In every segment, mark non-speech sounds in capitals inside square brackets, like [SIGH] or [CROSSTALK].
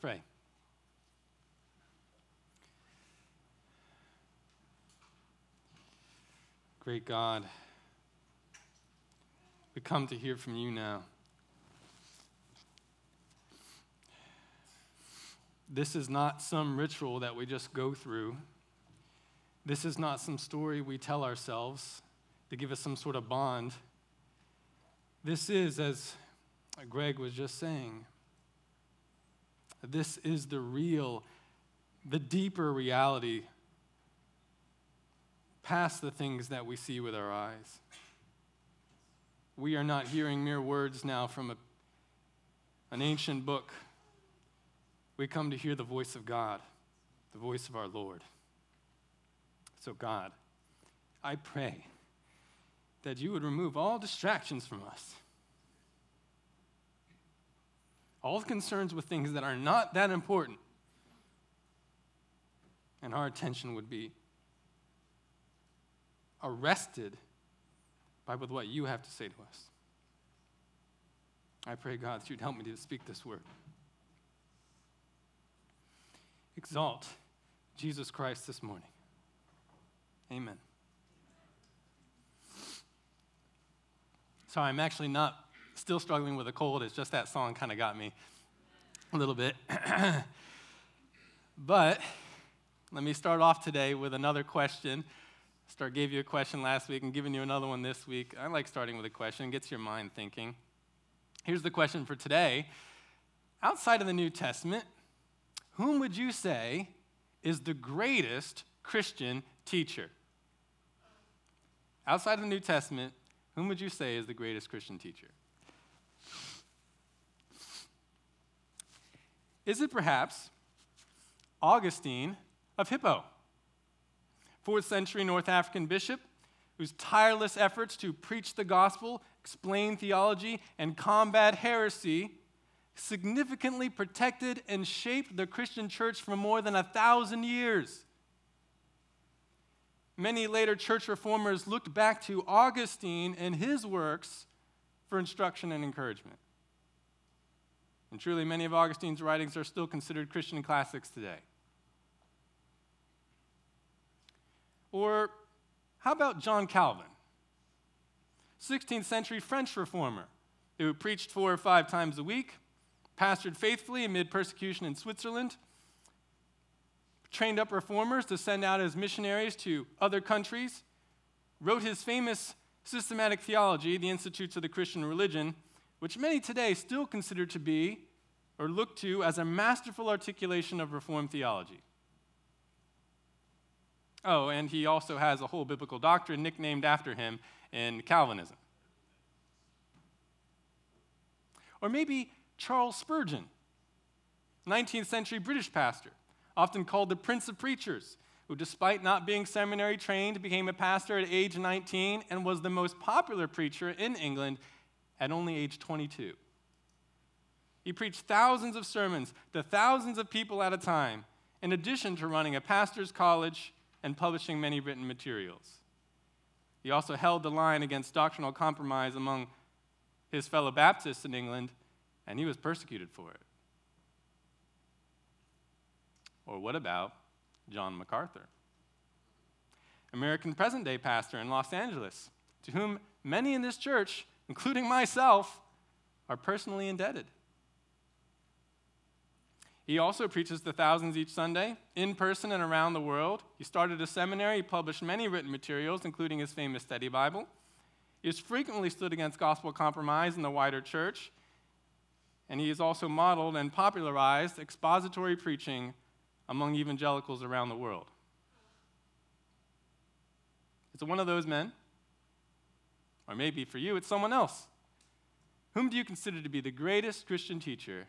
pray. Great God, we come to hear from you now. This is not some ritual that we just go through. This is not some story we tell ourselves to give us some sort of bond. This is, as Greg was just saying, this is the real, the deeper reality past the things that we see with our eyes. We are not hearing mere words now from a, an ancient book. We come to hear the voice of God, the voice of our Lord. So, God, I pray that you would remove all distractions from us, all concerns with things that are not that important, and our attention would be arrested by what you have to say to us. I pray, God, that you'd help me to speak this word. Exalt Jesus Christ this morning. Amen. Sorry, I'm actually not still struggling with a cold. It's just that song kind of got me a little bit. [CLEARS THROAT] but let me start off today with another question Start gave you a question last week and giving you another one this week. I like starting with a question, it gets your mind thinking. Here's the question for today. Outside of the New Testament, whom would you say is the greatest Christian teacher? Outside of the New Testament, whom would you say is the greatest Christian teacher? Is it perhaps Augustine of Hippo? fourth century North African bishop whose tireless efforts to preach the gospel, explain theology, and combat heresy significantly protected and shaped the Christian church for more than a thousand years. Many later church reformers looked back to Augustine and his works for instruction and encouragement. And truly, many of Augustine's writings are still considered Christian classics today. Or how about John Calvin, 16th century French reformer who preached four or five times a week, pastored faithfully amid persecution in Switzerland, trained up reformers to send out as missionaries to other countries, wrote his famous systematic theology, The Institutes of the Christian Religion, which many today still consider to be or look to as a masterful articulation of Reformed theology. Oh, and he also has a whole biblical doctrine nicknamed after him in Calvinism. Or maybe Charles Spurgeon, 19th century British pastor, often called the Prince of Preachers, who, despite not being seminary trained, became a pastor at age 19 and was the most popular preacher in England at only age 22. He preached thousands of sermons to thousands of people at a time, in addition to running a pastor's college and publishing many written materials. He also held the line against doctrinal compromise among his fellow Baptists in England, and he was persecuted for it. Or what about John MacArthur, American present day pastor in Los Angeles, to whom many in this church, including myself, are personally indebted? He also preaches to thousands each Sunday, in person and around the world. He started a seminary, he published many written materials, including his famous study Bible. He has frequently stood against gospel compromise in the wider church, and he has also modeled and popularized expository preaching among evangelicals around the world. It's one of those men, or maybe for you, it's someone else. Whom do you consider to be the greatest Christian teacher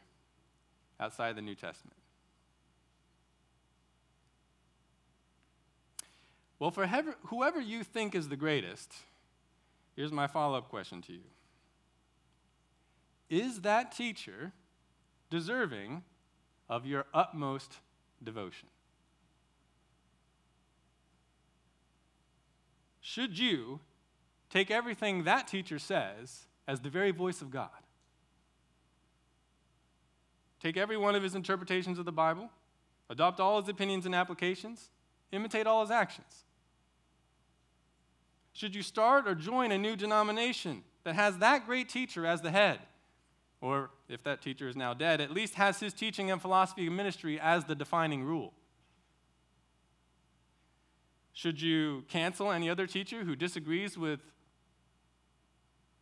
outside the New Testament? Well, for whoever you think is the greatest, here's my follow up question to you Is that teacher deserving of your utmost devotion? Should you take everything that teacher says as the very voice of God? take every one of his interpretations of the Bible, adopt all his opinions and applications, imitate all his actions? Should you start or join a new denomination that has that great teacher as the head? Or if that teacher is now dead, at least has his teaching and philosophy of ministry as the defining rule? Should you cancel any other teacher who disagrees with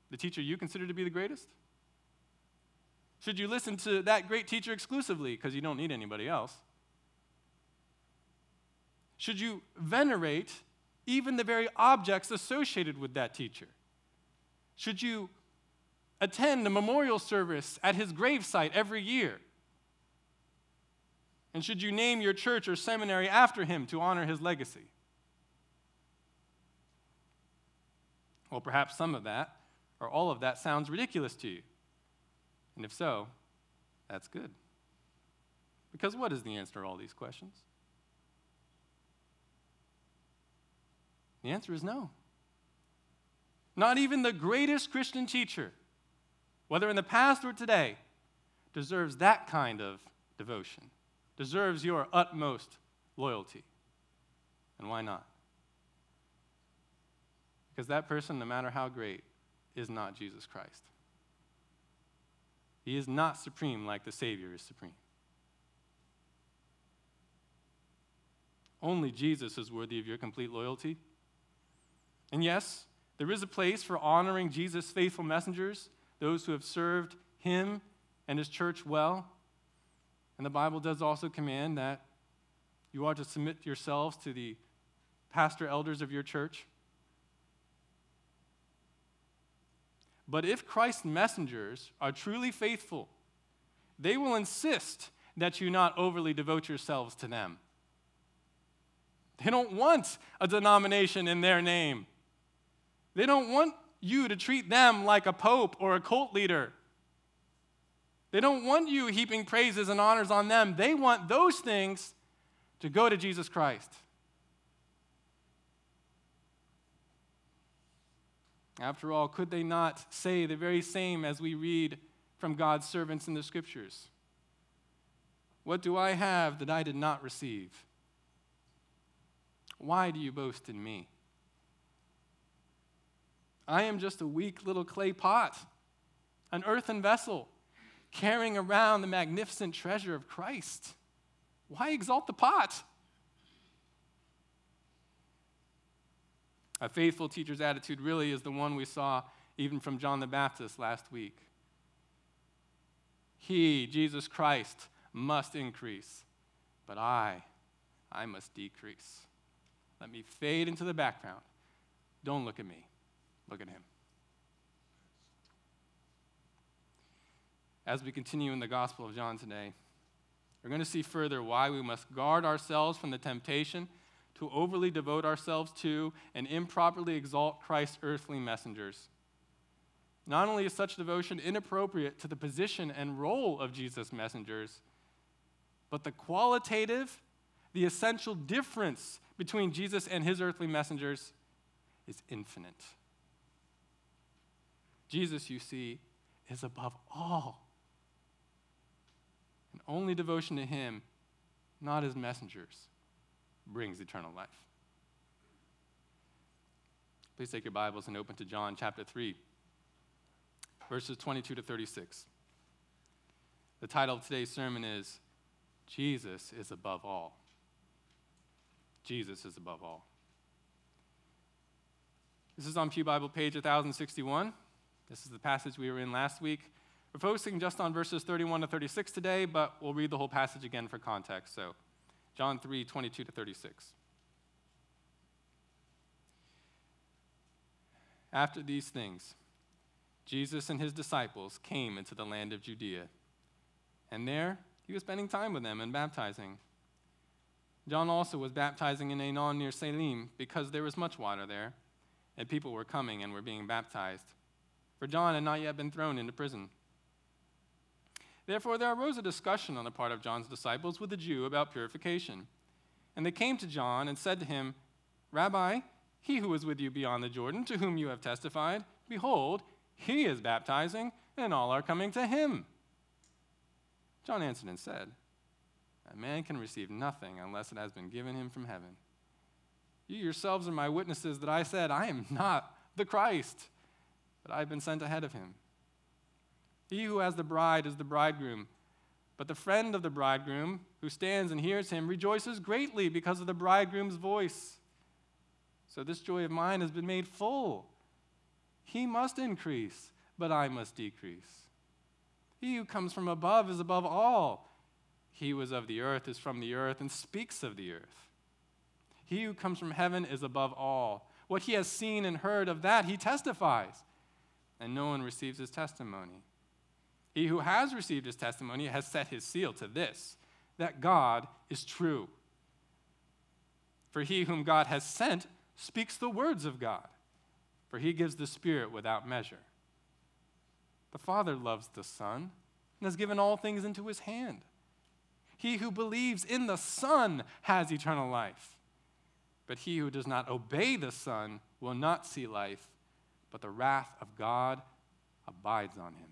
the teacher you consider to be the greatest? Should you listen to that great teacher exclusively because you don't need anybody else? Should you venerate even the very objects associated with that teacher? Should you attend a memorial service at his gravesite every year? And should you name your church or seminary after him to honor his legacy? Well, perhaps some of that or all of that sounds ridiculous to you. And if so, that's good. Because what is the answer to all these questions? The answer is no. Not even the greatest Christian teacher, whether in the past or today, deserves that kind of devotion, deserves your utmost loyalty. And why not? Because that person, no matter how great, is not Jesus Christ. He is not supreme like the Savior is supreme. Only Jesus is worthy of your complete loyalty. And yes, there is a place for honoring Jesus' faithful messengers, those who have served him and his church well. And the Bible does also command that you ought to submit yourselves to the pastor elders of your church. But if Christ's messengers are truly faithful, they will insist that you not overly devote yourselves to them. They don't want a denomination in their name. They don't want you to treat them like a pope or a cult leader. They don't want you heaping praises and honors on them. They want those things to go to Jesus Christ. After all, could they not say the very same as we read from God's servants in the scriptures? What do I have that I did not receive? Why do you boast in me? I am just a weak little clay pot, an earthen vessel, carrying around the magnificent treasure of Christ. Why exalt the pot? A faithful teacher's attitude really is the one we saw even from John the Baptist last week. He, Jesus Christ, must increase, but I, I must decrease. Let me fade into the background. Don't look at me, look at him. As we continue in the Gospel of John today, we're going to see further why we must guard ourselves from the temptation to overly devote ourselves to and improperly exalt Christ's earthly messengers. Not only is such devotion inappropriate to the position and role of Jesus' messengers, but the qualitative, the essential difference between Jesus and his earthly messengers is infinite. Jesus, you see, is above all. And only devotion to him, not his messengers, brings eternal life. Please take your Bibles and open to John chapter 3, verses 22 to 36. The title of today's sermon is Jesus is above all. Jesus is above all. This is on Pew Bible page 1061. This is the passage we were in last week. We're focusing just on verses 31 to 36 today, but we'll read the whole passage again for context. So John 3 22 to 36. After these things, Jesus and his disciples came into the land of Judea, and there he was spending time with them and baptizing. John also was baptizing in Aenon near Salim because there was much water there, and people were coming and were being baptized. For John had not yet been thrown into prison. Therefore, there arose a discussion on the part of John's disciples with a Jew about purification. And they came to John and said to him, Rabbi, he who was with you beyond the Jordan, to whom you have testified, behold, he is baptizing, and all are coming to him. John answered and said, A man can receive nothing unless it has been given him from heaven. You yourselves are my witnesses that I said, I am not the Christ, but I have been sent ahead of him. He who has the bride is the bridegroom. But the friend of the bridegroom, who stands and hears him, rejoices greatly because of the bridegroom's voice. So this joy of mine has been made full. He must increase, but I must decrease. He who comes from above is above all. He who is of the earth is from the earth and speaks of the earth. He who comes from heaven is above all. What he has seen and heard of that he testifies, and no one receives his testimony. He who has received his testimony has set his seal to this that God is true. For he whom God has sent speaks the words of God, for he gives the Spirit without measure. The Father loves the Son and has given all things into his hand. He who believes in the Son has eternal life. But he who does not obey the Son will not see life, but the wrath of God abides on him.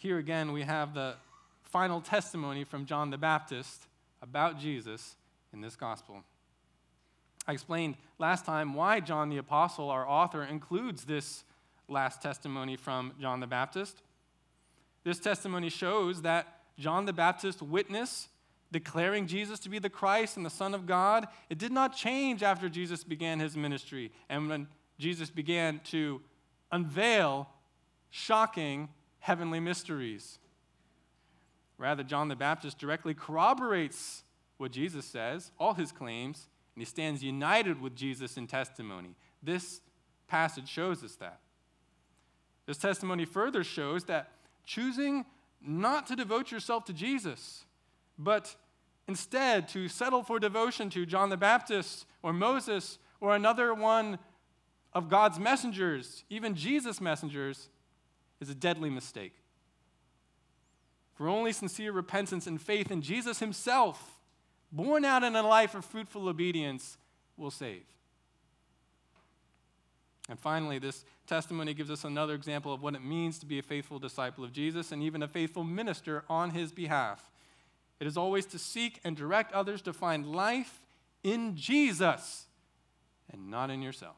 Here again, we have the final testimony from John the Baptist about Jesus in this gospel. I explained last time why John the Apostle, our author, includes this last testimony from John the Baptist. This testimony shows that John the Baptist's witness declaring Jesus to be the Christ and the Son of God, it did not change after Jesus began his ministry and when Jesus began to unveil shocking heavenly mysteries. Rather, John the Baptist directly corroborates what Jesus says, all his claims, and he stands united with Jesus in testimony. This passage shows us that. This testimony further shows that choosing not to devote yourself to Jesus, but instead to settle for devotion to John the Baptist or Moses or another one of God's messengers, even Jesus' messengers, is a deadly mistake. For only sincere repentance and faith in Jesus Himself born out in a life of fruitful obedience, will save. And finally, this testimony gives us another example of what it means to be a faithful disciple of Jesus and even a faithful minister on his behalf. It is always to seek and direct others to find life in Jesus and not in yourself,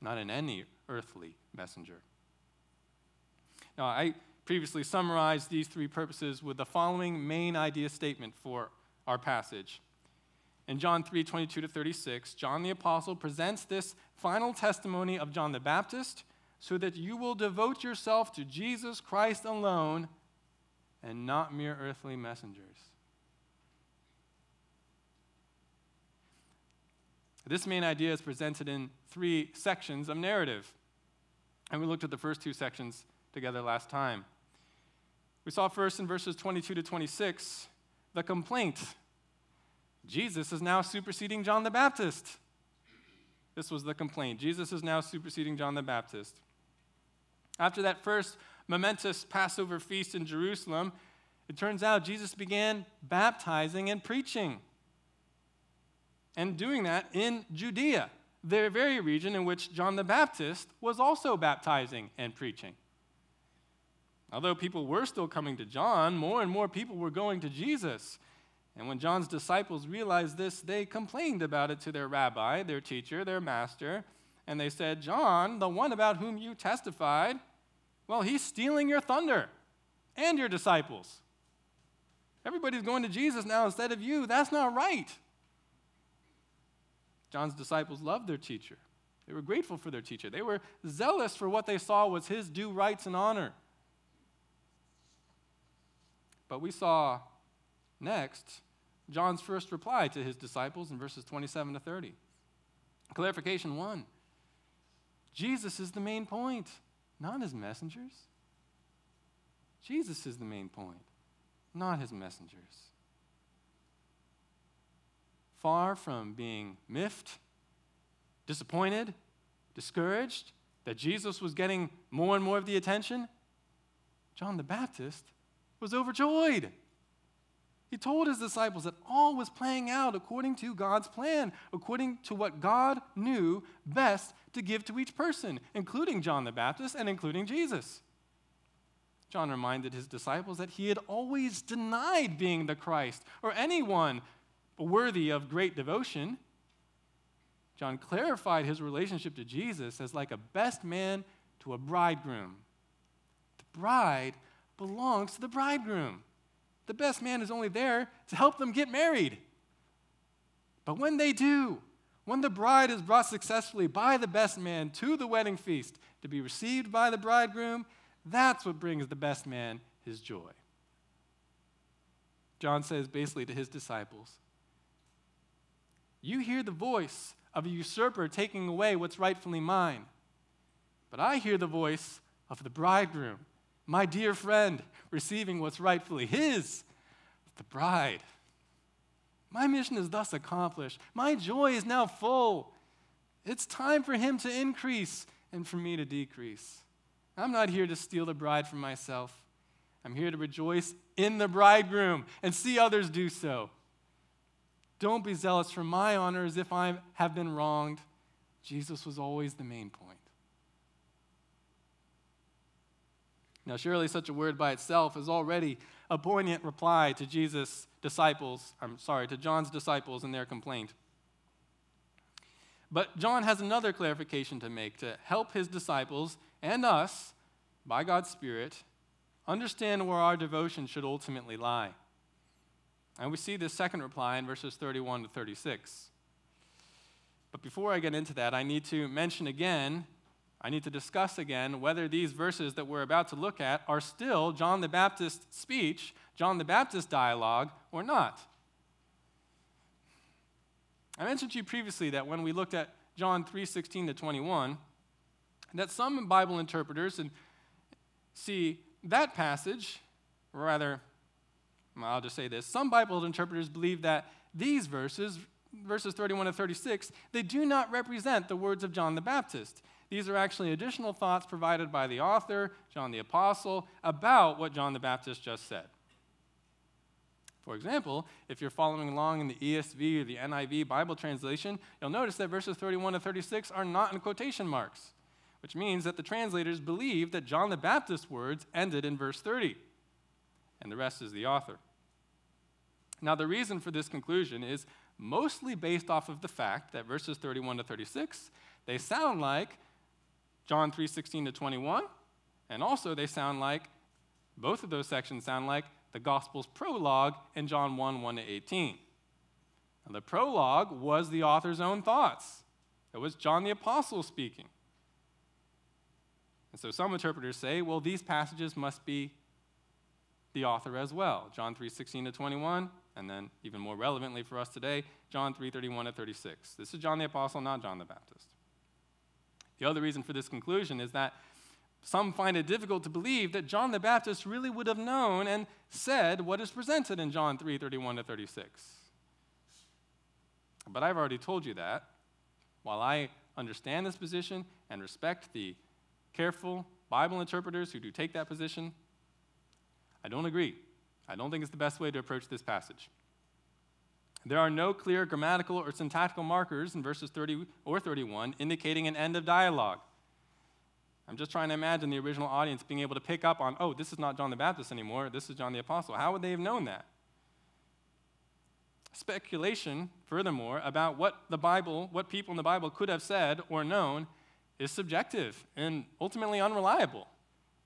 not in any earthly messenger. Now, I previously summarized these three purposes with the following main idea statement for our passage. In John 3 22 to 36, John the Apostle presents this final testimony of John the Baptist so that you will devote yourself to Jesus Christ alone and not mere earthly messengers. This main idea is presented in three sections of narrative. And we looked at the first two sections together last time. We saw first in verses 22 to 26 the complaint. Jesus is now superseding John the Baptist. This was the complaint. Jesus is now superseding John the Baptist. After that first momentous Passover feast in Jerusalem, it turns out Jesus began baptizing and preaching. And doing that in Judea, the very region in which John the Baptist was also baptizing and preaching. Although people were still coming to John, more and more people were going to Jesus. And when John's disciples realized this, they complained about it to their rabbi, their teacher, their master. And they said, John, the one about whom you testified, well, he's stealing your thunder and your disciples. Everybody's going to Jesus now instead of you. That's not right. John's disciples loved their teacher. They were grateful for their teacher. They were zealous for what they saw was his due rights and honor. But we saw next John's first reply to his disciples in verses 27 to 30. Clarification one Jesus is the main point, not his messengers. Jesus is the main point, not his messengers. Far from being miffed, disappointed, discouraged that Jesus was getting more and more of the attention, John the Baptist was overjoyed. He told his disciples that all was playing out according to God's plan, according to what God knew best to give to each person, including John the Baptist and including Jesus. John reminded his disciples that he had always denied being the Christ or anyone worthy of great devotion. John clarified his relationship to Jesus as like a best man to a bridegroom. The bride belongs to the bridegroom. The best man is only there to help them get married. But when they do, when the bride is brought successfully by the best man to the wedding feast to be received by the bridegroom, that's what brings the best man his joy. John says basically to his disciples You hear the voice of a usurper taking away what's rightfully mine, but I hear the voice of the bridegroom my dear friend, receiving what's rightfully his, the bride. My mission is thus accomplished. My joy is now full. It's time for him to increase and for me to decrease. I'm not here to steal the bride for myself. I'm here to rejoice in the bridegroom and see others do so. Don't be zealous for my honor as if I have been wronged. Jesus was always the main point. Now, surely such a word by itself is already a poignant reply to Jesus' disciples, I'm sorry, to John's disciples and their complaint. But John has another clarification to make to help his disciples and us, by God's Spirit, understand where our devotion should ultimately lie. And we see this second reply in verses 31 to 36. But before I get into that, I need to mention again I need to discuss again whether these verses that we're about to look at are still John the Baptist's speech, John the Baptist dialogue, or not. I mentioned to you previously that when we looked at John 3:16 to 21, that some Bible interpreters and see that passage, or rather, I'll just say this, some Bible interpreters believe that these verses, verses 31 to 36, they do not represent the words of John the Baptist. These are actually additional thoughts provided by the author, John the Apostle, about what John the Baptist just said. For example, if you're following along in the ESV or the NIV Bible translation, you'll notice that verses 31 to 36 are not in quotation marks, which means that the translators believe that John the Baptist's words ended in verse 30, and the rest is the author. Now, the reason for this conclusion is mostly based off of the fact that verses 31 to 36, they sound like John 3:16 to 21, and also they sound like both of those sections sound like the gospel's prologue in John 1 1 to 18. Now, the prologue was the author's own thoughts. It was John the Apostle speaking. And so some interpreters say, well, these passages must be the author as well. John 3:16 to 21, and then even more relevantly for us today, John 3:31 to 36. This is John the Apostle, not John the Baptist. The other reason for this conclusion is that some find it difficult to believe that John the Baptist really would have known and said what is presented in John 3 31 to 36. But I've already told you that. While I understand this position and respect the careful Bible interpreters who do take that position, I don't agree. I don't think it's the best way to approach this passage. There are no clear grammatical or syntactical markers in verses 30 or 31 indicating an end of dialogue. I'm just trying to imagine the original audience being able to pick up on, oh, this is not John the Baptist anymore, this is John the Apostle. How would they have known that? Speculation, furthermore, about what the Bible, what people in the Bible could have said or known is subjective and ultimately unreliable.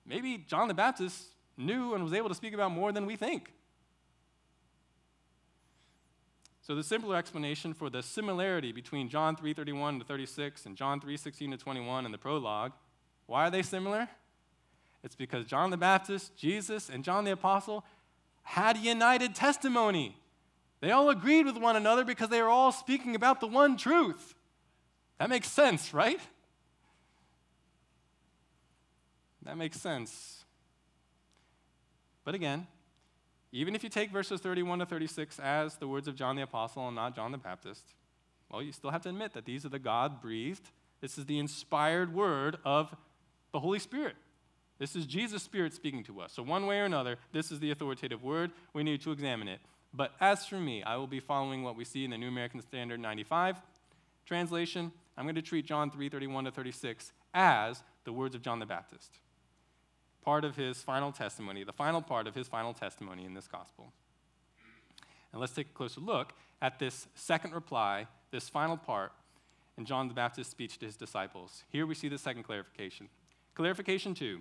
Maybe John the Baptist knew and was able to speak about more than we think. So the simpler explanation for the similarity between John 3:31 to 36 and John 3:16 to 21 in the prologue, why are they similar? It's because John the Baptist, Jesus, and John the apostle had united testimony. They all agreed with one another because they were all speaking about the one truth. That makes sense, right? That makes sense. But again, even if you take verses 31 to 36 as the words of John the Apostle and not John the Baptist, well, you still have to admit that these are the God breathed, this is the inspired word of the Holy Spirit. This is Jesus' Spirit speaking to us. So, one way or another, this is the authoritative word. We need to examine it. But as for me, I will be following what we see in the New American Standard 95 translation. I'm going to treat John 3:31 to 36 as the words of John the Baptist. Part of his final testimony, the final part of his final testimony in this gospel. And let's take a closer look at this second reply, this final part in John the Baptist's speech to his disciples. Here we see the second clarification. Clarification two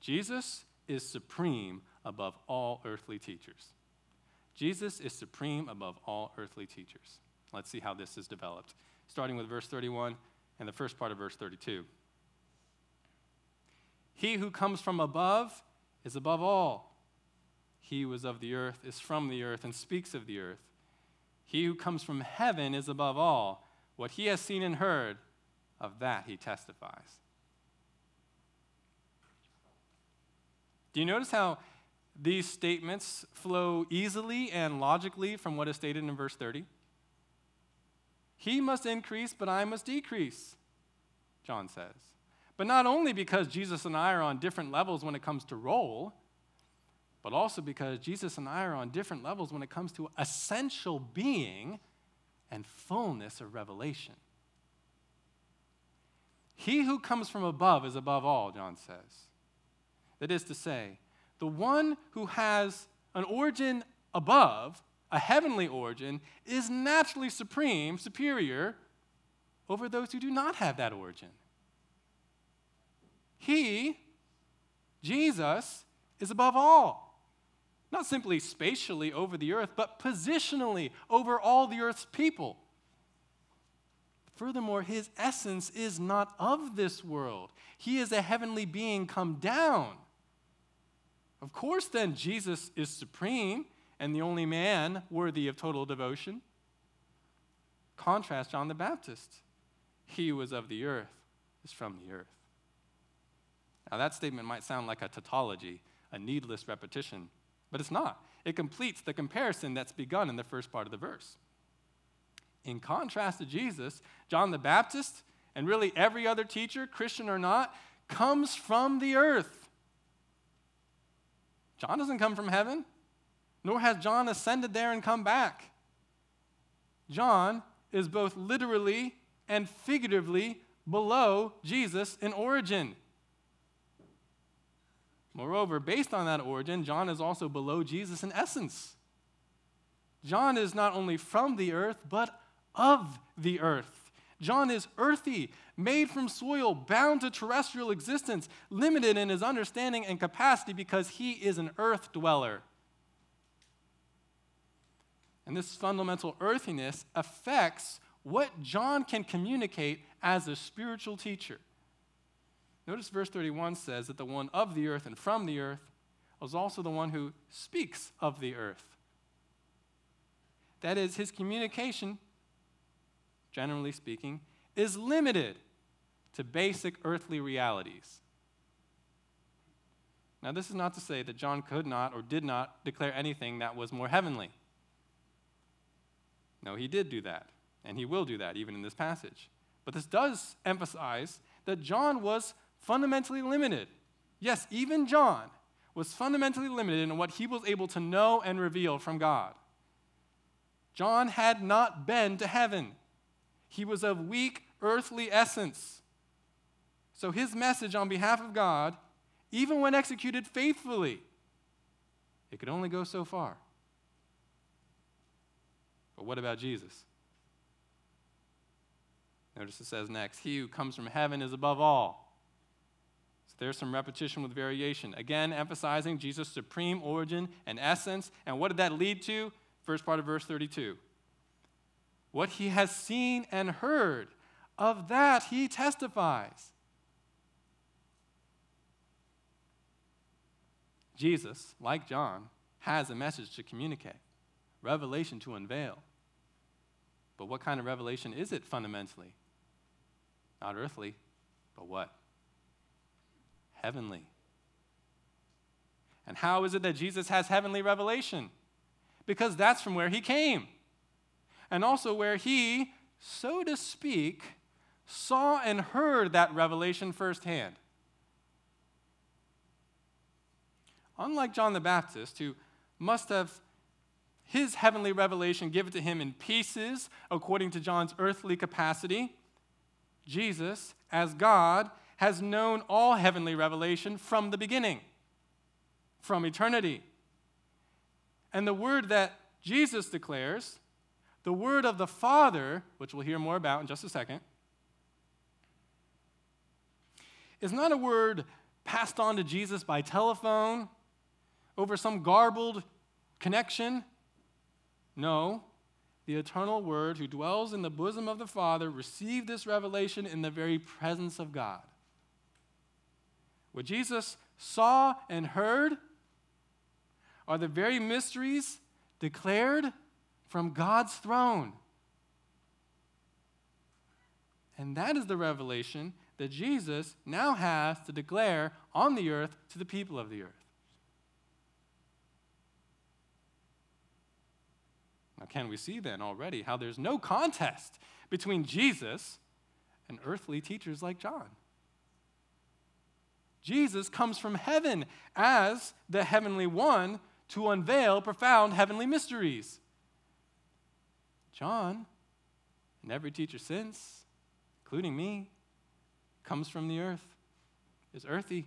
Jesus is supreme above all earthly teachers. Jesus is supreme above all earthly teachers. Let's see how this is developed, starting with verse 31 and the first part of verse 32. He who comes from above is above all. He who is of the earth is from the earth and speaks of the earth. He who comes from heaven is above all. What he has seen and heard, of that he testifies. Do you notice how these statements flow easily and logically from what is stated in verse 30? He must increase, but I must decrease, John says. But not only because Jesus and I are on different levels when it comes to role, but also because Jesus and I are on different levels when it comes to essential being and fullness of revelation. He who comes from above is above all, John says. That is to say, the one who has an origin above, a heavenly origin, is naturally supreme, superior over those who do not have that origin. He, Jesus, is above all. Not simply spatially over the earth, but positionally over all the earth's people. Furthermore, his essence is not of this world. He is a heavenly being come down. Of course, then, Jesus is supreme and the only man worthy of total devotion. Contrast John the Baptist. He was of the earth is from the earth. Now, that statement might sound like a tautology, a needless repetition, but it's not. It completes the comparison that's begun in the first part of the verse. In contrast to Jesus, John the Baptist, and really every other teacher, Christian or not, comes from the earth. John doesn't come from heaven, nor has John ascended there and come back. John is both literally and figuratively below Jesus in origin. Moreover, based on that origin, John is also below Jesus in essence. John is not only from the earth, but of the earth. John is earthy, made from soil, bound to terrestrial existence, limited in his understanding and capacity because he is an earth dweller. And this fundamental earthiness affects what John can communicate as a spiritual teacher. Notice verse 31 says that the one of the earth and from the earth was also the one who speaks of the earth. That is, his communication generally speaking, is limited to basic earthly realities. Now, this is not to say that John could not or did not declare anything that was more heavenly. No, he did do that, and he will do that even in this passage. But this does emphasize that John was fundamentally limited. Yes, even John was fundamentally limited in what he was able to know and reveal from God. John had not been to heaven. He was of weak earthly essence. So his message on behalf of God, even when executed faithfully, it could only go so far. But what about Jesus? Notice it says next, He who comes from heaven is above all. There's some repetition with variation. Again, emphasizing Jesus' supreme origin and essence. And what did that lead to? First part of verse 32 what he has seen and heard, of that he testifies. Jesus, like John, has a message to communicate, revelation to unveil. But what kind of revelation is it fundamentally? Not earthly, but what? Heavenly. And how is it that Jesus has heavenly revelation? Because that's from where he came and also where he, so to speak, saw and heard that revelation firsthand. Unlike John the Baptist, who must have his heavenly revelation given to him in pieces according to John's earthly capacity. Jesus, as God, has known all heavenly revelation from the beginning, from eternity. And the word that Jesus declares, the word of the Father, which we'll hear more about in just a second, is not a word passed on to Jesus by telephone over some garbled connection. No, the eternal Word who dwells in the bosom of the Father received this revelation in the very presence of God. What Jesus saw and heard are the very mysteries declared from God's throne. And that is the revelation that Jesus now has to declare on the earth to the people of the earth. Now, can we see then already how there's no contest between Jesus and earthly teachers like John? Jesus comes from heaven as the heavenly one to unveil profound heavenly mysteries. John, and every teacher since, including me, comes from the earth, is earthy,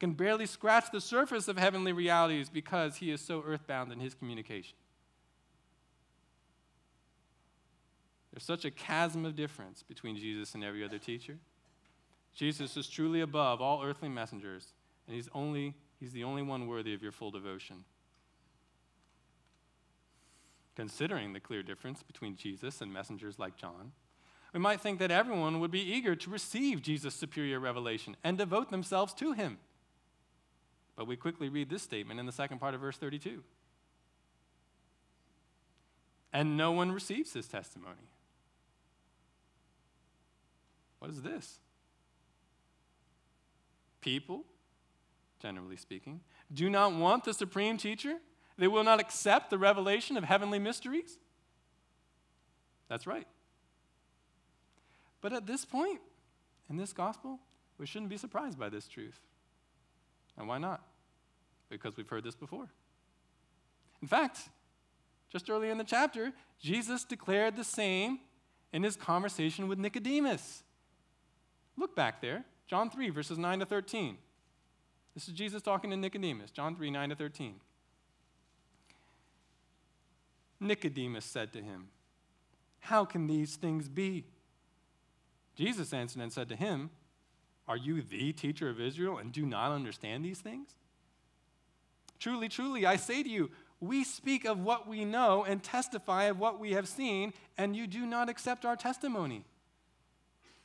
can barely scratch the surface of heavenly realities because he is so earthbound in his communication. There's such a chasm of difference between Jesus and every other teacher. Jesus is truly above all earthly messengers, and he's, only, he's the only one worthy of your full devotion. Considering the clear difference between Jesus and messengers like John, we might think that everyone would be eager to receive Jesus' superior revelation and devote themselves to him. But we quickly read this statement in the second part of verse 32. And no one receives his testimony. What is this? People, generally speaking, do not want the supreme teacher. They will not accept the revelation of heavenly mysteries. That's right. But at this point in this gospel, we shouldn't be surprised by this truth. And why not? Because we've heard this before. In fact, just earlier in the chapter, Jesus declared the same in his conversation with Nicodemus. Look back there, John 3, verses 9 to 13. This is Jesus talking to Nicodemus, John 3, 9 to 13. Nicodemus said to him, How can these things be? Jesus answered and said to him, Are you the teacher of Israel and do not understand these things? Truly, truly, I say to you, we speak of what we know and testify of what we have seen, and you do not accept our testimony.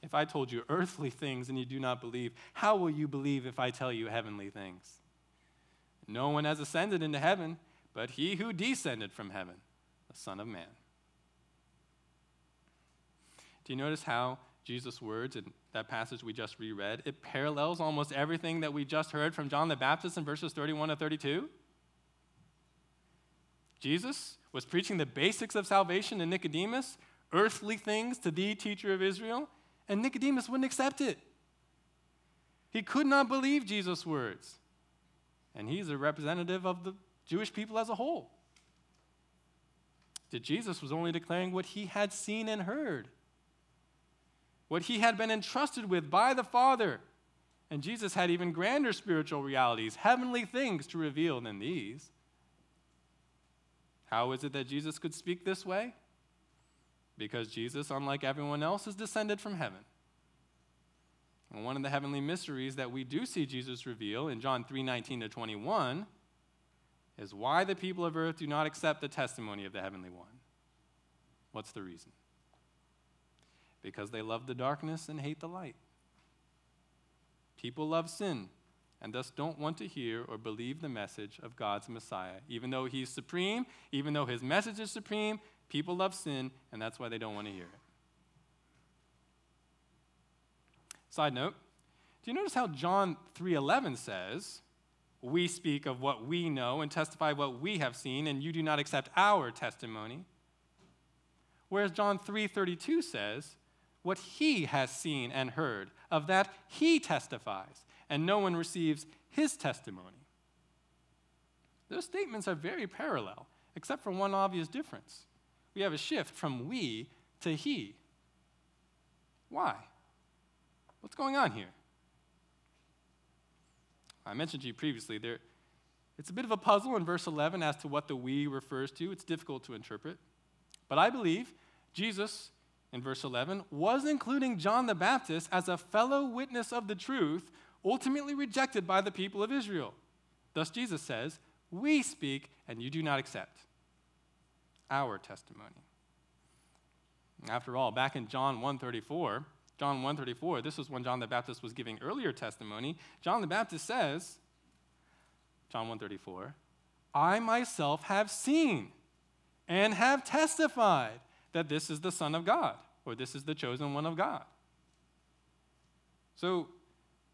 If I told you earthly things and you do not believe, how will you believe if I tell you heavenly things? No one has ascended into heaven but he who descended from heaven, the Son of Man. Do you notice how Jesus' words in that passage we just reread, it parallels almost everything that we just heard from John the Baptist in verses 31 to 32? Jesus was preaching the basics of salvation to Nicodemus, earthly things to the teacher of Israel, and Nicodemus wouldn't accept it. He could not believe Jesus' words. And he's a representative of the Jewish people as a whole. That Jesus was only declaring what he had seen and heard, what he had been entrusted with by the Father. And Jesus had even grander spiritual realities, heavenly things to reveal than these. How is it that Jesus could speak this way? Because Jesus, unlike everyone else, is descended from heaven. And one of the heavenly mysteries that we do see Jesus reveal in John 3 19 to 21 is why the people of earth do not accept the testimony of the heavenly one. What's the reason? Because they love the darkness and hate the light. People love sin and thus don't want to hear or believe the message of God's Messiah. Even though he's supreme, even though his message is supreme, People love sin, and that's why they don't want to hear it. Side note, do you notice how John 3:11 says, "We speak of what we know and testify what we have seen, and you do not accept our testimony." Whereas John 3:32 says, "What he has seen and heard, of that he testifies, and no one receives his testimony." those statements are very parallel, except for one obvious difference. We have a shift from we to he. Why? What's going on here? I mentioned to you previously, there, it's a bit of a puzzle in verse 11 as to what the we refers to. It's difficult to interpret. But I believe Jesus, in verse 11, was including John the Baptist as a fellow witness of the truth, ultimately rejected by the people of Israel. Thus, Jesus says, We speak, and you do not accept our testimony. After all, back in John 134, John 134, this was when John the Baptist was giving earlier testimony. John the Baptist says, John 134, I myself have seen and have testified that this is the Son of God, or this is the chosen one of God. So,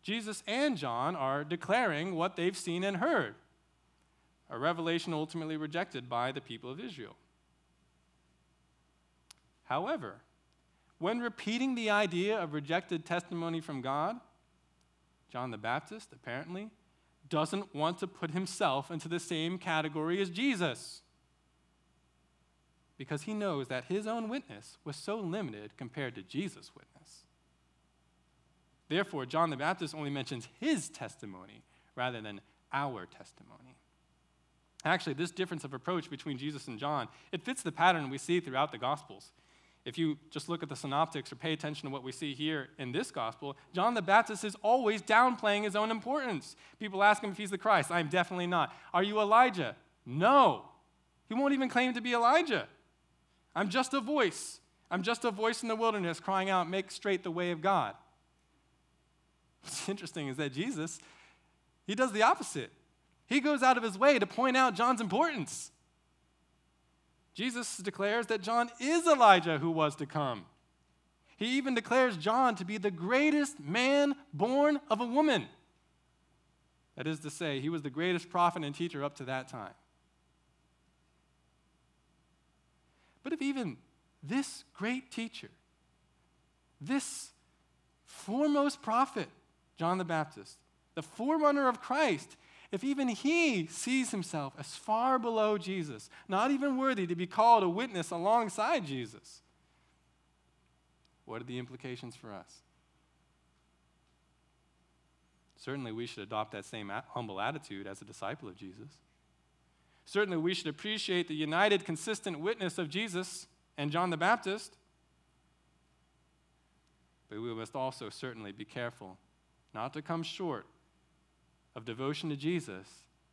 Jesus and John are declaring what they've seen and heard, a revelation ultimately rejected by the people of Israel. However, when repeating the idea of rejected testimony from God, John the Baptist apparently doesn't want to put himself into the same category as Jesus because he knows that his own witness was so limited compared to Jesus' witness. Therefore, John the Baptist only mentions his testimony rather than our testimony. Actually, this difference of approach between Jesus and John, it fits the pattern we see throughout the Gospels. If you just look at the synoptics or pay attention to what we see here in this gospel, John the Baptist is always downplaying his own importance. People ask him if he's the Christ. I'm definitely not. Are you Elijah? No. He won't even claim to be Elijah. I'm just a voice. I'm just a voice in the wilderness crying out, Make straight the way of God. What's [LAUGHS] interesting is that Jesus, he does the opposite. He goes out of his way to point out John's importance. Jesus declares that John is Elijah who was to come. He even declares John to be the greatest man born of a woman. That is to say, he was the greatest prophet and teacher up to that time. But if even this great teacher, this foremost prophet, John the Baptist, the forerunner of Christ, if even he sees himself as far below Jesus, not even worthy to be called a witness alongside Jesus, what are the implications for us? Certainly, we should adopt that same humble attitude as a disciple of Jesus. Certainly, we should appreciate the united, consistent witness of Jesus and John the Baptist. But we must also certainly be careful not to come short of devotion to Jesus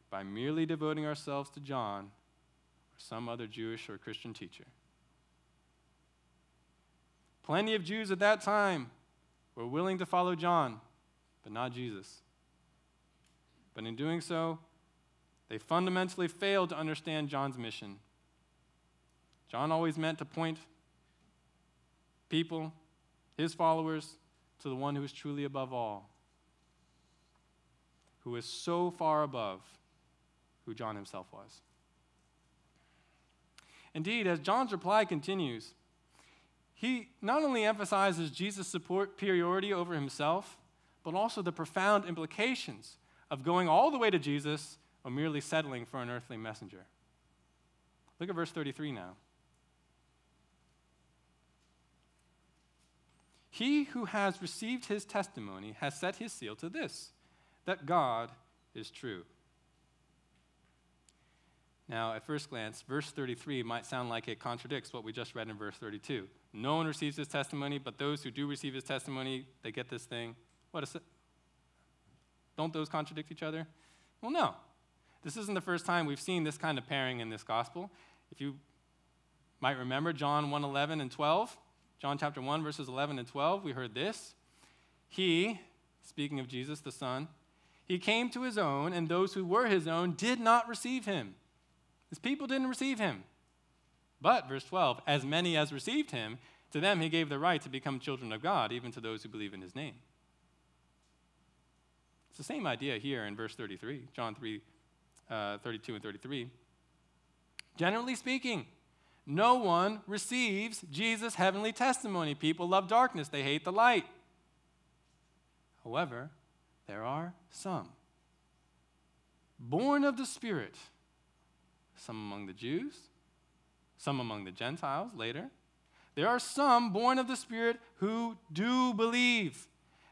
by merely devoting ourselves to John or some other Jewish or Christian teacher. Plenty of Jews at that time were willing to follow John, but not Jesus. But in doing so, they fundamentally failed to understand John's mission. John always meant to point people, his followers, to the one who is truly above all who is so far above who John himself was. Indeed, as John's reply continues, he not only emphasizes Jesus' superiority over himself, but also the profound implications of going all the way to Jesus or merely settling for an earthly messenger. Look at verse 33 now. He who has received his testimony has set his seal to this that God is true. Now, at first glance, verse 33 might sound like it contradicts what we just read in verse 32. No one receives his testimony, but those who do receive his testimony, they get this thing. What is it? Don't those contradict each other? Well, no. This isn't the first time we've seen this kind of pairing in this gospel. If you might remember John 1 11 and 12, John chapter 1, verses 11 and 12, we heard this. He, speaking of Jesus the Son, he came to his own, and those who were his own did not receive him. His people didn't receive him. But, verse 12, as many as received him, to them he gave the right to become children of God, even to those who believe in his name. It's the same idea here in verse 33, John 3, uh, 32 and 33. Generally speaking, no one receives Jesus' heavenly testimony. People love darkness, they hate the light. However, there are some born of the Spirit some among the Jews, some among the Gentiles later. There are some born of the Spirit who do believe.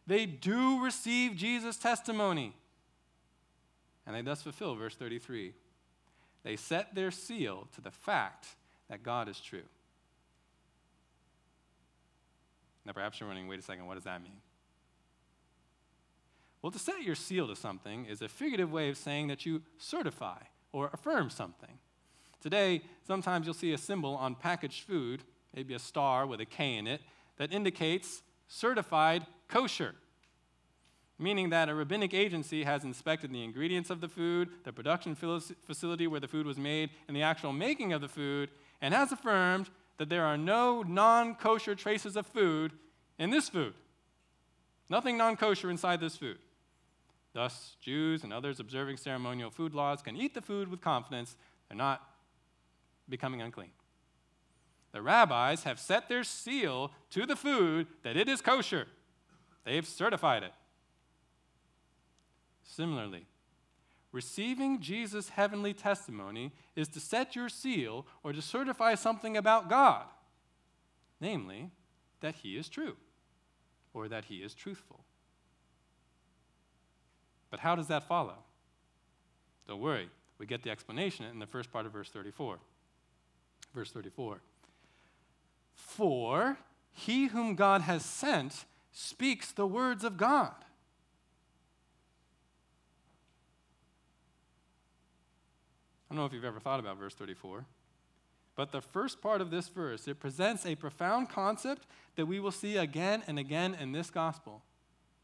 They do receive Jesus' testimony. And they thus fulfill verse 33. They set their seal to the fact that God is true. Now, perhaps you're wondering, wait a second, what does that mean? Well, to set your seal to something is a figurative way of saying that you certify or affirm something. Today, sometimes you'll see a symbol on packaged food, maybe a star with a K in it, that indicates certified kosher, meaning that a rabbinic agency has inspected the ingredients of the food, the production facility where the food was made, and the actual making of the food, and has affirmed that there are no non kosher traces of food in this food. Nothing non kosher inside this food. Thus, Jews and others observing ceremonial food laws can eat the food with confidence they're not becoming unclean. The rabbis have set their seal to the food that it is kosher, they've certified it. Similarly, receiving Jesus' heavenly testimony is to set your seal or to certify something about God, namely, that He is true or that He is truthful. But how does that follow? Don't worry, we get the explanation in the first part of verse 34. Verse 34. For he whom God has sent speaks the words of God. I don't know if you've ever thought about verse 34. But the first part of this verse, it presents a profound concept that we will see again and again in this gospel.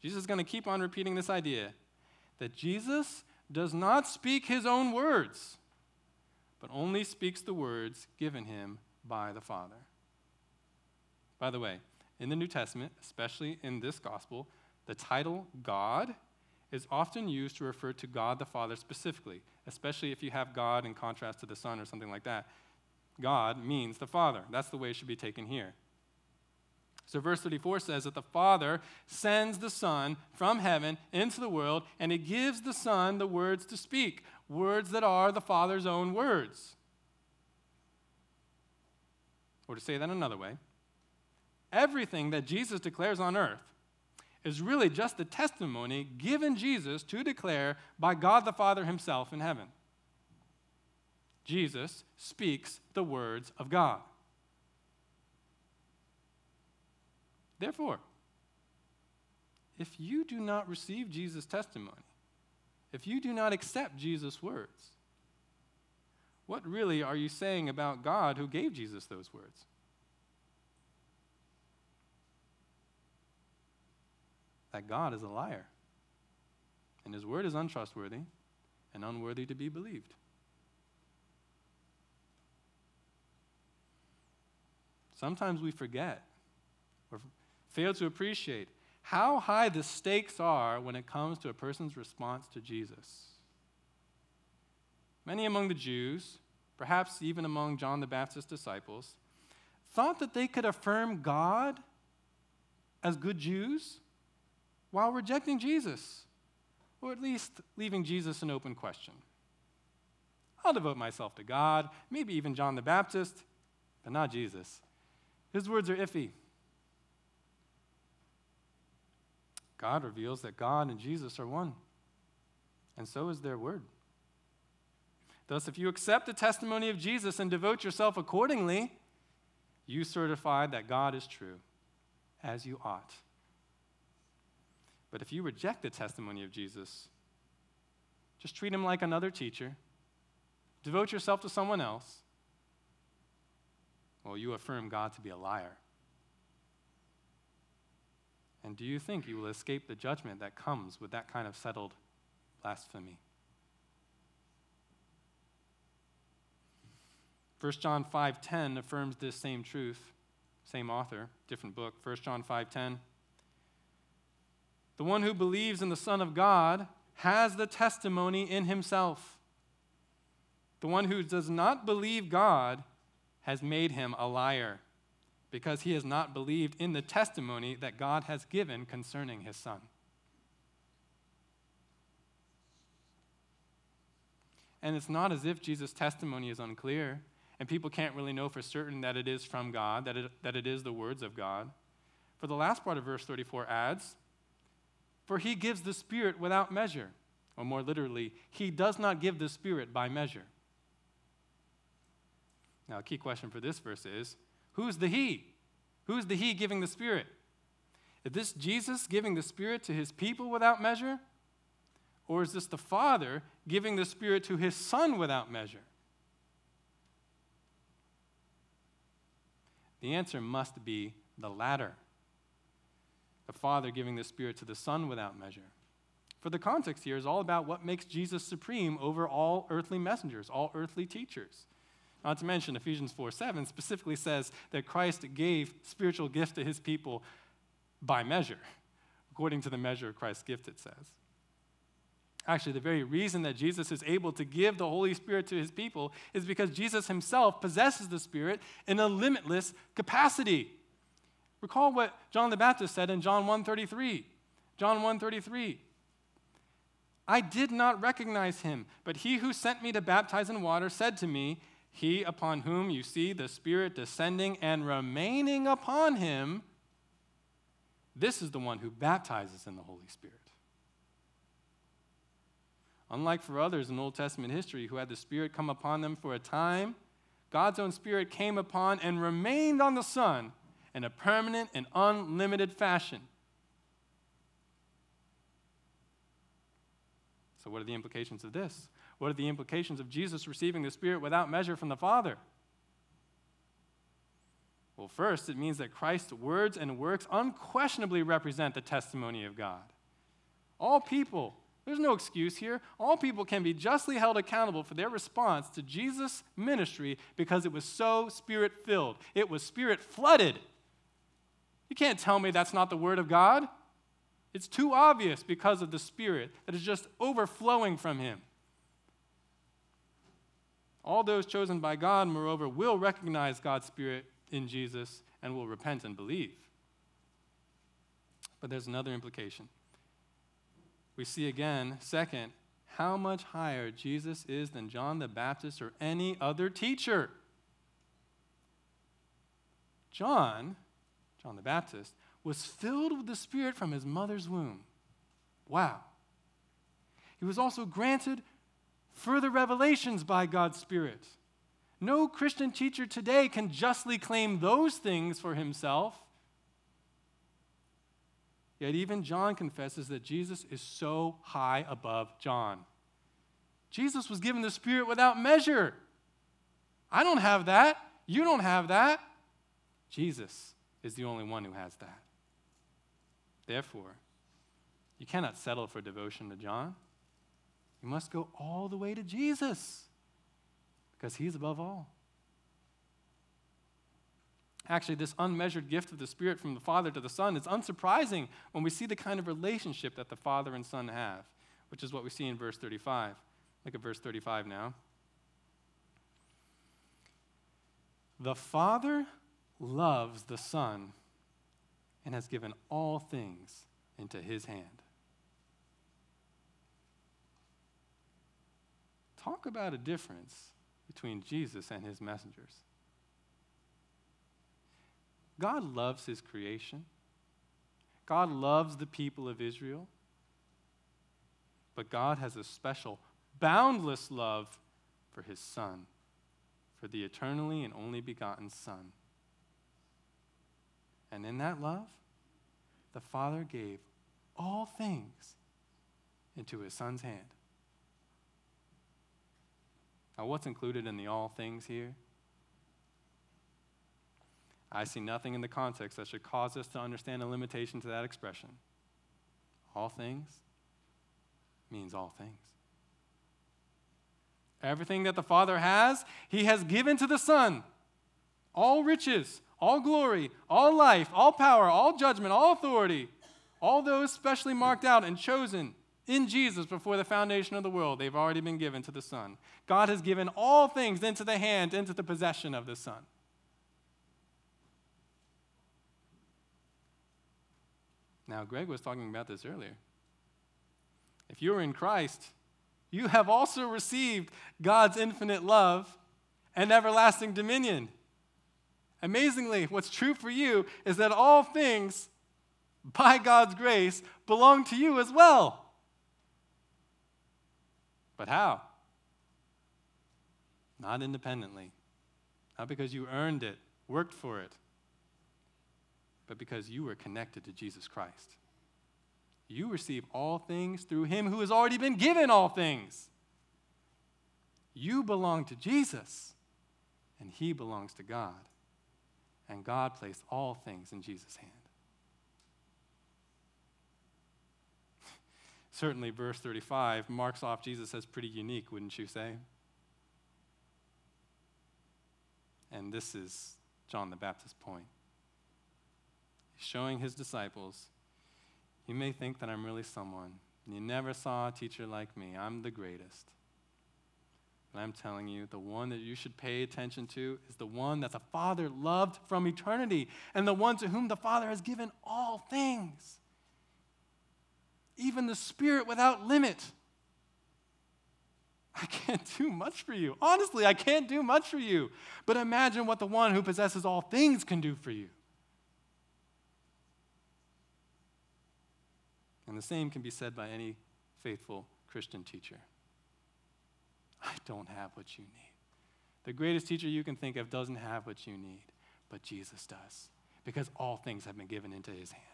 Jesus is going to keep on repeating this idea that Jesus does not speak his own words, but only speaks the words given him by the Father. By the way, in the New Testament, especially in this gospel, the title God is often used to refer to God the Father specifically, especially if you have God in contrast to the Son or something like that. God means the Father. That's the way it should be taken here. So, verse 34 says that the Father sends the Son from heaven into the world, and He gives the Son the words to speak, words that are the Father's own words. Or to say that another way, everything that Jesus declares on earth is really just the testimony given Jesus to declare by God the Father Himself in heaven. Jesus speaks the words of God. Therefore, if you do not receive Jesus' testimony, if you do not accept Jesus' words, what really are you saying about God who gave Jesus those words? That God is a liar, and his word is untrustworthy and unworthy to be believed. Sometimes we forget or fail to appreciate how high the stakes are when it comes to a person's response to Jesus. Many among the Jews, perhaps even among John the Baptist's disciples, thought that they could affirm God as good Jews while rejecting Jesus, or at least leaving Jesus an open question. I'll devote myself to God, maybe even John the Baptist, but not Jesus. His words are iffy. God reveals that God and Jesus are one, and so is their word. Thus, if you accept the testimony of Jesus and devote yourself accordingly, you certify that God is true, as you ought. But if you reject the testimony of Jesus, just treat him like another teacher, devote yourself to someone else, well, you affirm God to be a liar. And do you think you will escape the judgment that comes with that kind of settled blasphemy? 1 John 5:10 affirms this same truth. Same author, different book. 1 John 5:10. The one who believes in the Son of God has the testimony in himself. The one who does not believe God has made him a liar because he has not believed in the testimony that God has given concerning his son. And it's not as if Jesus' testimony is unclear and people can't really know for certain that it is from God, that it, that it is the words of God. For the last part of verse 34 adds, For he gives the Spirit without measure. Or more literally, he does not give the Spirit by measure. Now, a key question for this verse is who's the he? Who's the he giving the Spirit? Is this Jesus giving the Spirit to his people without measure? Or is this the Father giving the Spirit to his Son without measure? The answer must be the latter. The Father giving the Spirit to the Son without measure. For the context here is all about what makes Jesus supreme over all earthly messengers, all earthly teachers. Not to mention, Ephesians 4 7 specifically says that Christ gave spiritual gifts to his people by measure, according to the measure of Christ's gift, it says. Actually, the very reason that Jesus is able to give the Holy Spirit to his people is because Jesus himself possesses the Spirit in a limitless capacity. Recall what John the Baptist said in John 1:33. John 1:33. I did not recognize him, but he who sent me to baptize in water said to me, He upon whom you see the Spirit descending and remaining upon him, this is the one who baptizes in the Holy Spirit. Unlike for others in Old Testament history who had the Spirit come upon them for a time, God's own Spirit came upon and remained on the Son in a permanent and unlimited fashion. So, what are the implications of this? What are the implications of Jesus receiving the Spirit without measure from the Father? Well, first, it means that Christ's words and works unquestionably represent the testimony of God. All people there's no excuse here. All people can be justly held accountable for their response to Jesus' ministry because it was so spirit filled. It was spirit flooded. You can't tell me that's not the Word of God. It's too obvious because of the Spirit that is just overflowing from Him. All those chosen by God, moreover, will recognize God's Spirit in Jesus and will repent and believe. But there's another implication we see again, second, how much higher Jesus is than John the Baptist or any other teacher. John, John the Baptist, was filled with the Spirit from his mother's womb. Wow. He was also granted further revelations by God's Spirit. No Christian teacher today can justly claim those things for himself. Yet even John confesses that Jesus is so high above John. Jesus was given the Spirit without measure. I don't have that. You don't have that. Jesus is the only one who has that. Therefore, you cannot settle for devotion to John. You must go all the way to Jesus because he's above all. Actually, this unmeasured gift of the Spirit from the Father to the Son is unsurprising when we see the kind of relationship that the Father and Son have, which is what we see in verse 35. Look at verse 35 now. The Father loves the Son and has given all things into his hand. Talk about a difference between Jesus and his messengers. God loves his creation. God loves the people of Israel. But God has a special, boundless love for his Son, for the eternally and only begotten Son. And in that love, the Father gave all things into his Son's hand. Now, what's included in the all things here? I see nothing in the context that should cause us to understand a limitation to that expression. All things means all things. Everything that the Father has, He has given to the Son. All riches, all glory, all life, all power, all judgment, all authority, all those specially marked out and chosen in Jesus before the foundation of the world, they've already been given to the Son. God has given all things into the hand, into the possession of the Son. Now, Greg was talking about this earlier. If you're in Christ, you have also received God's infinite love and everlasting dominion. Amazingly, what's true for you is that all things, by God's grace, belong to you as well. But how? Not independently, not because you earned it, worked for it, but because you were connected to Jesus Christ. You receive all things through him who has already been given all things. You belong to Jesus, and he belongs to God. And God placed all things in Jesus' hand. Certainly, verse 35 marks off Jesus as pretty unique, wouldn't you say? And this is John the Baptist's point. He's showing his disciples you may think that I'm really someone. You never saw a teacher like me. I'm the greatest. But I'm telling you, the one that you should pay attention to is the one that the Father loved from eternity and the one to whom the Father has given all things, even the Spirit without limit. I can't do much for you. Honestly, I can't do much for you. But imagine what the one who possesses all things can do for you. And the same can be said by any faithful Christian teacher. I don't have what you need. The greatest teacher you can think of doesn't have what you need, but Jesus does, because all things have been given into his hand.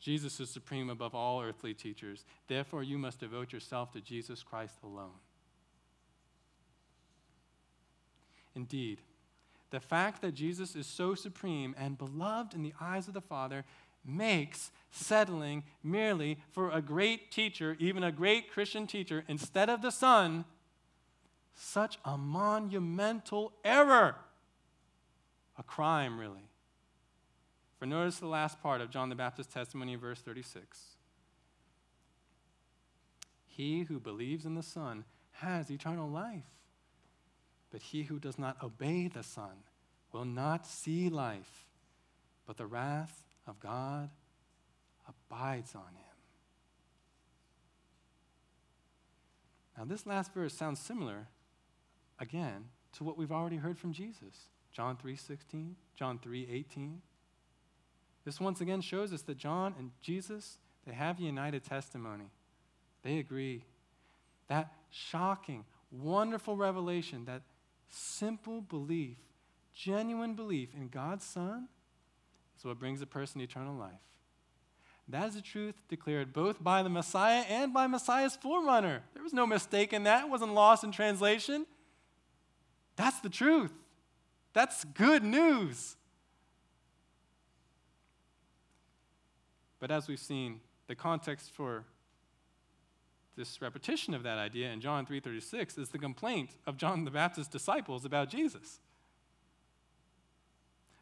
Jesus is supreme above all earthly teachers. Therefore, you must devote yourself to Jesus Christ alone. Indeed, the fact that Jesus is so supreme and beloved in the eyes of the Father makes settling merely for a great teacher, even a great Christian teacher, instead of the Son, such a monumental error. A crime, really. For notice the last part of John the Baptist's testimony in verse 36. He who believes in the Son has eternal life, but he who does not obey the Son will not see life, but the wrath of God abides on him. Now, this last verse sounds similar, again, to what we've already heard from Jesus. John 3:16, John 3:18. This once again shows us that John and Jesus, they have united testimony. They agree. That shocking, wonderful revelation, that simple belief, genuine belief in God's Son is what brings a person eternal life. That is a truth declared both by the Messiah and by Messiah's forerunner. There was no mistake in that, it wasn't lost in translation. That's the truth. That's good news. But as we've seen, the context for this repetition of that idea in John 3:36 is the complaint of John the Baptist's disciples about Jesus.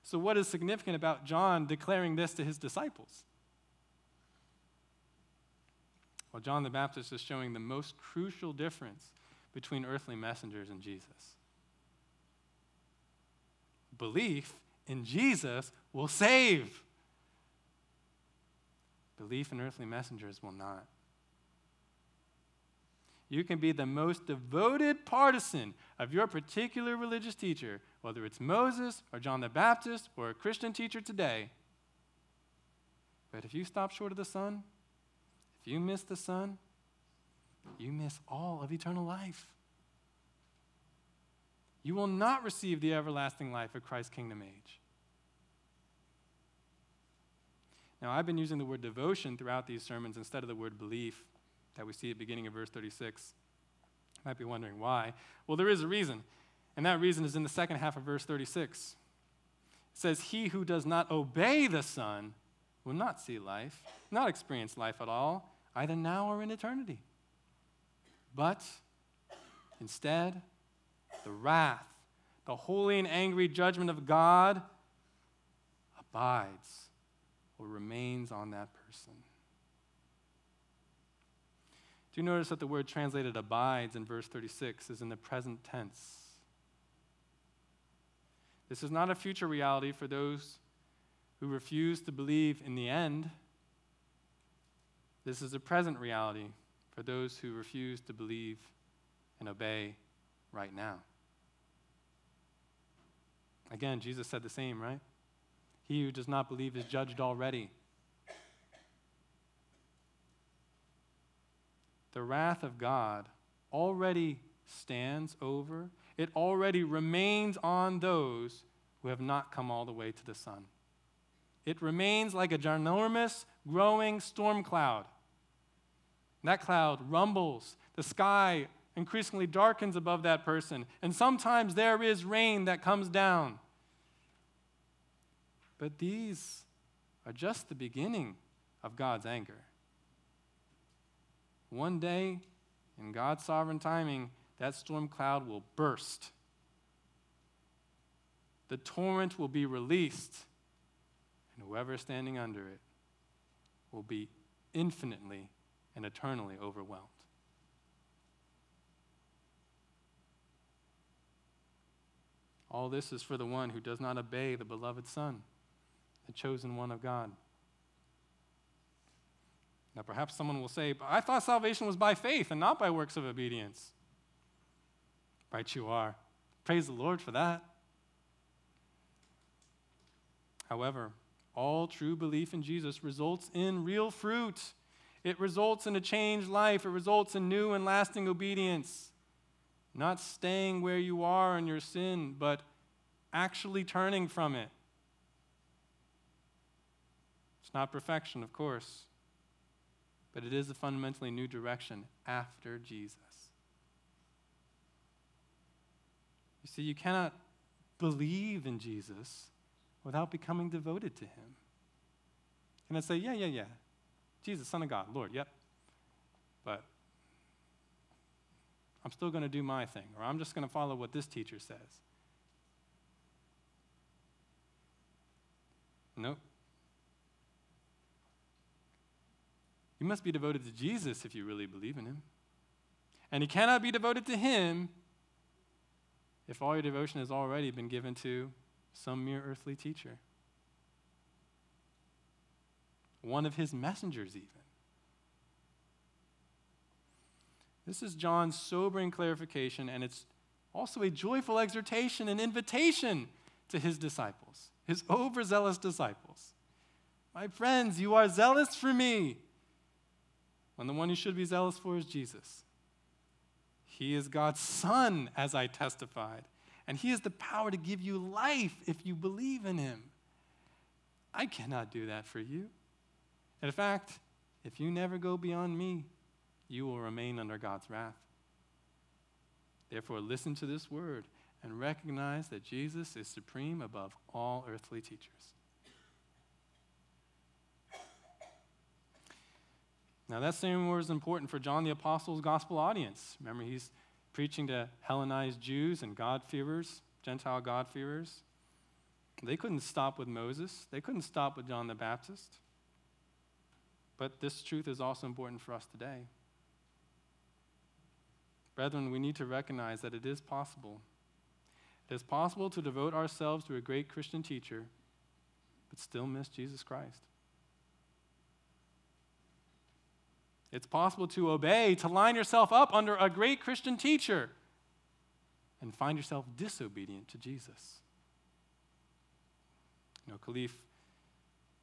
So, what is significant about John declaring this to his disciples? Well, John the Baptist is showing the most crucial difference between earthly messengers and Jesus. Belief in Jesus will save. Belief in earthly messengers will not. You can be the most devoted partisan of your particular religious teacher, whether it's Moses or John the Baptist or a Christian teacher today. But if you stop short of the Son, if you miss the Son, you miss all of eternal life. You will not receive the everlasting life of Christ's kingdom age. Now, I've been using the word devotion throughout these sermons instead of the word belief that we see at the beginning of verse 36. You might be wondering why. Well, there is a reason, and that reason is in the second half of verse 36. It says, He who does not obey the Son will not see life, not experience life at all, either now or in eternity. But instead, the wrath, the holy and angry judgment of God abides or remains on that person. Do you notice that the word translated abides in verse 36 is in the present tense? This is not a future reality for those who refuse to believe in the end. This is a present reality for those who refuse to believe and obey right now. Again, Jesus said the same, right? He who does not believe is judged already. The wrath of God already stands over, it already remains on those who have not come all the way to the Son. It remains like a ginormous, growing storm cloud. That cloud rumbles, the sky increasingly darkens above that person, and sometimes there is rain that comes down. But these are just the beginning of God's anger. One day, in God's sovereign timing, that storm cloud will burst. The torrent will be released, and whoever is standing under it will be infinitely and eternally overwhelmed. All this is for the one who does not obey the beloved Son, the chosen one of God. Now, perhaps someone will say, I thought salvation was by faith and not by works of obedience. Right, you are. Praise the Lord for that. However, all true belief in Jesus results in real fruit. It results in a changed life. It results in new and lasting obedience. Not staying where you are in your sin, but actually turning from it. It's not perfection, of course, but it is a fundamentally new direction after Jesus. You see, you cannot believe in Jesus without becoming devoted to him. And I say, yeah, yeah, yeah. Jesus, Son of God, Lord, yep. But I'm still going to do my thing, or I'm just going to follow what this teacher says. Nope. You must be devoted to Jesus if you really believe in him. And you cannot be devoted to him if all your devotion has already been given to some mere earthly teacher, one of his messengers, even. This is John's sobering clarification, and it's also a joyful exhortation and invitation to his disciples, his overzealous disciples. My friends, you are zealous for me, when the one you should be zealous for is Jesus. He is God's Son, as I testified, and He has the power to give you life if you believe in Him. I cannot do that for you. In fact, if you never go beyond me, you will remain under God's wrath. Therefore, listen to this word and recognize that Jesus is supreme above all earthly teachers. Now, that same word is important for John the Apostle's gospel audience. Remember, he's preaching to Hellenized Jews and God-fearers, Gentile God-fearers. They couldn't stop with Moses, they couldn't stop with John the Baptist. But this truth is also important for us today. Brethren, we need to recognize that it is possible. It is possible to devote ourselves to a great Christian teacher, but still miss Jesus Christ. It's possible to obey, to line yourself up under a great Christian teacher, and find yourself disobedient to Jesus. You know, Khalif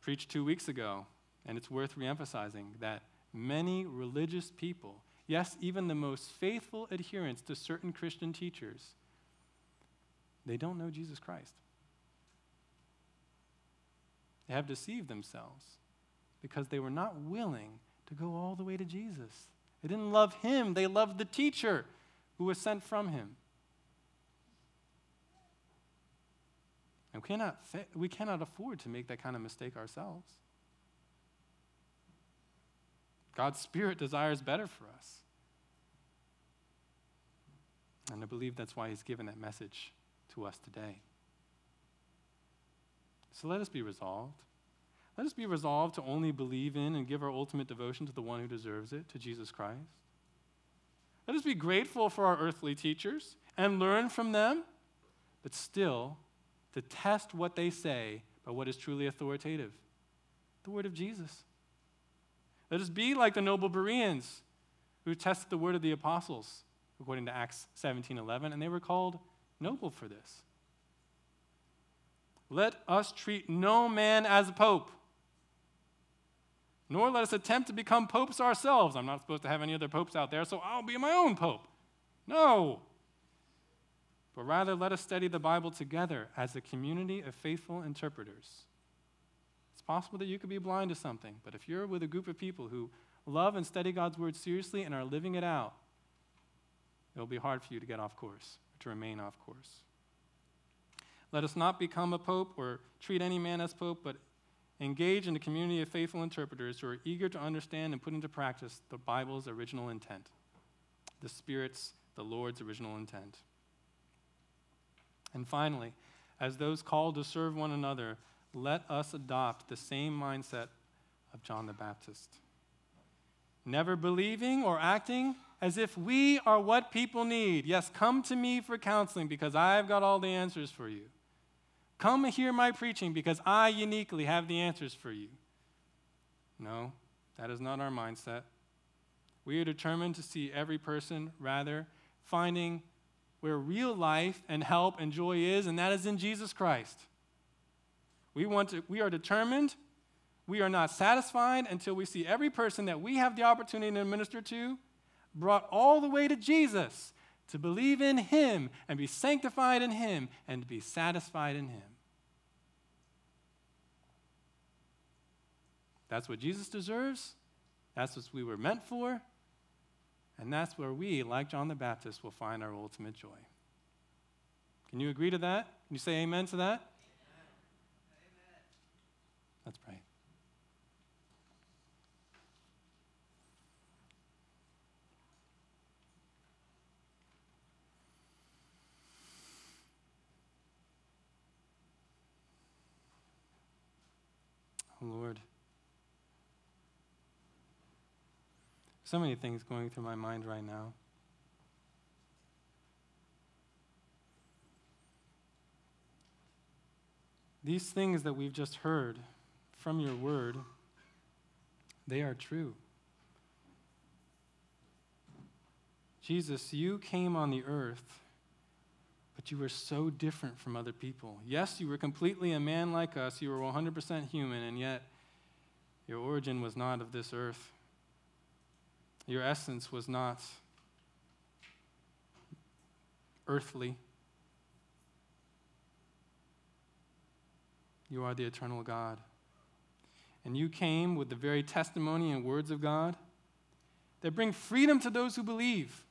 preached two weeks ago, and it's worth reemphasizing that many religious people Yes, even the most faithful adherents to certain Christian teachers, they don't know Jesus Christ. They have deceived themselves because they were not willing to go all the way to Jesus. They didn't love him, they loved the teacher who was sent from him. And we cannot, we cannot afford to make that kind of mistake ourselves. God's Spirit desires better for us. And I believe that's why He's given that message to us today. So let us be resolved. Let us be resolved to only believe in and give our ultimate devotion to the one who deserves it, to Jesus Christ. Let us be grateful for our earthly teachers and learn from them, but still to test what they say by what is truly authoritative the word of Jesus. Let us be like the noble Bereans who tested the word of the apostles, according to Acts 17:11, and they were called noble for this. Let us treat no man as a pope, nor let us attempt to become popes ourselves. I'm not supposed to have any other popes out there, so I'll be my own pope. No. But rather, let us study the Bible together as a community of faithful interpreters. It's possible that you could be blind to something, but if you're with a group of people who love and study God's word seriously and are living it out, it'll be hard for you to get off course, or to remain off course. Let us not become a pope or treat any man as pope, but engage in a community of faithful interpreters who are eager to understand and put into practice the Bible's original intent, the Spirit's, the Lord's original intent. And finally, as those called to serve one another, let us adopt the same mindset of John the Baptist. Never believing or acting as if we are what people need. Yes, come to me for counseling because I've got all the answers for you. Come and hear my preaching because I uniquely have the answers for you. No, that is not our mindset. We are determined to see every person, rather, finding where real life and help and joy is, and that is in Jesus Christ. We, want to, we are determined, we are not satisfied until we see every person that we have the opportunity to minister to brought all the way to Jesus to believe in Him and be sanctified in Him and to be satisfied in Him. That's what Jesus deserves. That's what we were meant for. And that's where we, like John the Baptist, will find our ultimate joy. Can you agree to that? Can you say amen to that? Amen. Let's pray. Lord. So many things going through my mind right now. These things that we've just heard from your word, they are true. Jesus, you came on the earth, but you were so different from other people. Yes, you were completely a man like us, you were 100% human, and yet your origin was not of this earth. Your essence was not earthly. You are the eternal God. And you came with the very testimony and words of God that bring freedom to those who believe,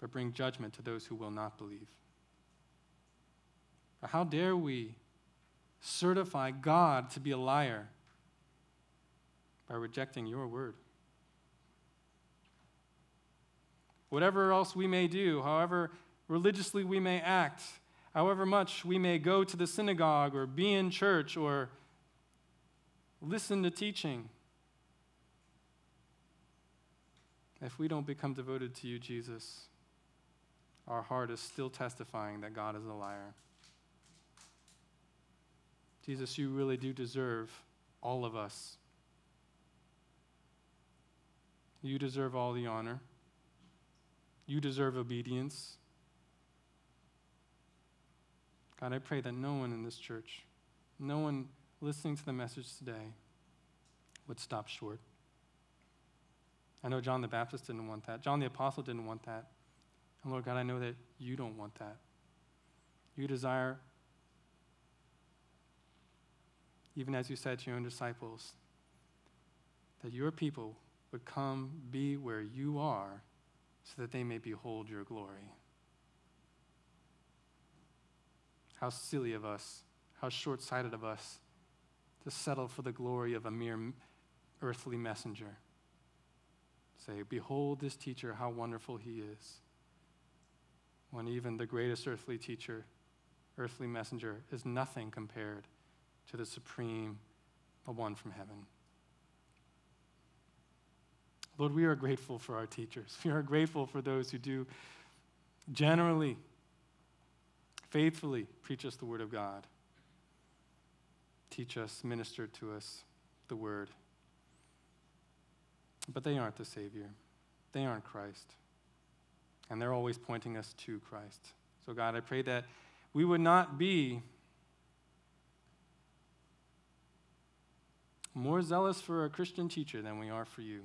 but bring judgment to those who will not believe. how dare we certify God to be a liar? By rejecting your word. Whatever else we may do, however religiously we may act, however much we may go to the synagogue or be in church or listen to teaching, if we don't become devoted to you, Jesus, our heart is still testifying that God is a liar. Jesus, you really do deserve all of us you deserve all the honor. You deserve obedience. God, I pray that no one in this church, no one listening to the message today, would stop short. I know John the Baptist didn't want that. John the Apostle didn't want that. And Lord God, I know that you don't want that. You desire, even as you said to your own disciples, that your people would come be where you are so that they may behold your glory. How silly of us, how short sighted of us to settle for the glory of a mere earthly messenger. Say, Behold this teacher, how wonderful he is. When even the greatest earthly teacher, earthly messenger, is nothing compared to the supreme, the one from heaven. Lord, we are grateful for our teachers. [LAUGHS] We are grateful for those who do generally, faithfully preach us the Word of God. Teach us, minister to us, the Word. But they aren't the Savior, they aren't Christ. And they're always pointing us to Christ. So, God, I pray that we would not be more zealous for a Christian teacher than we are for you.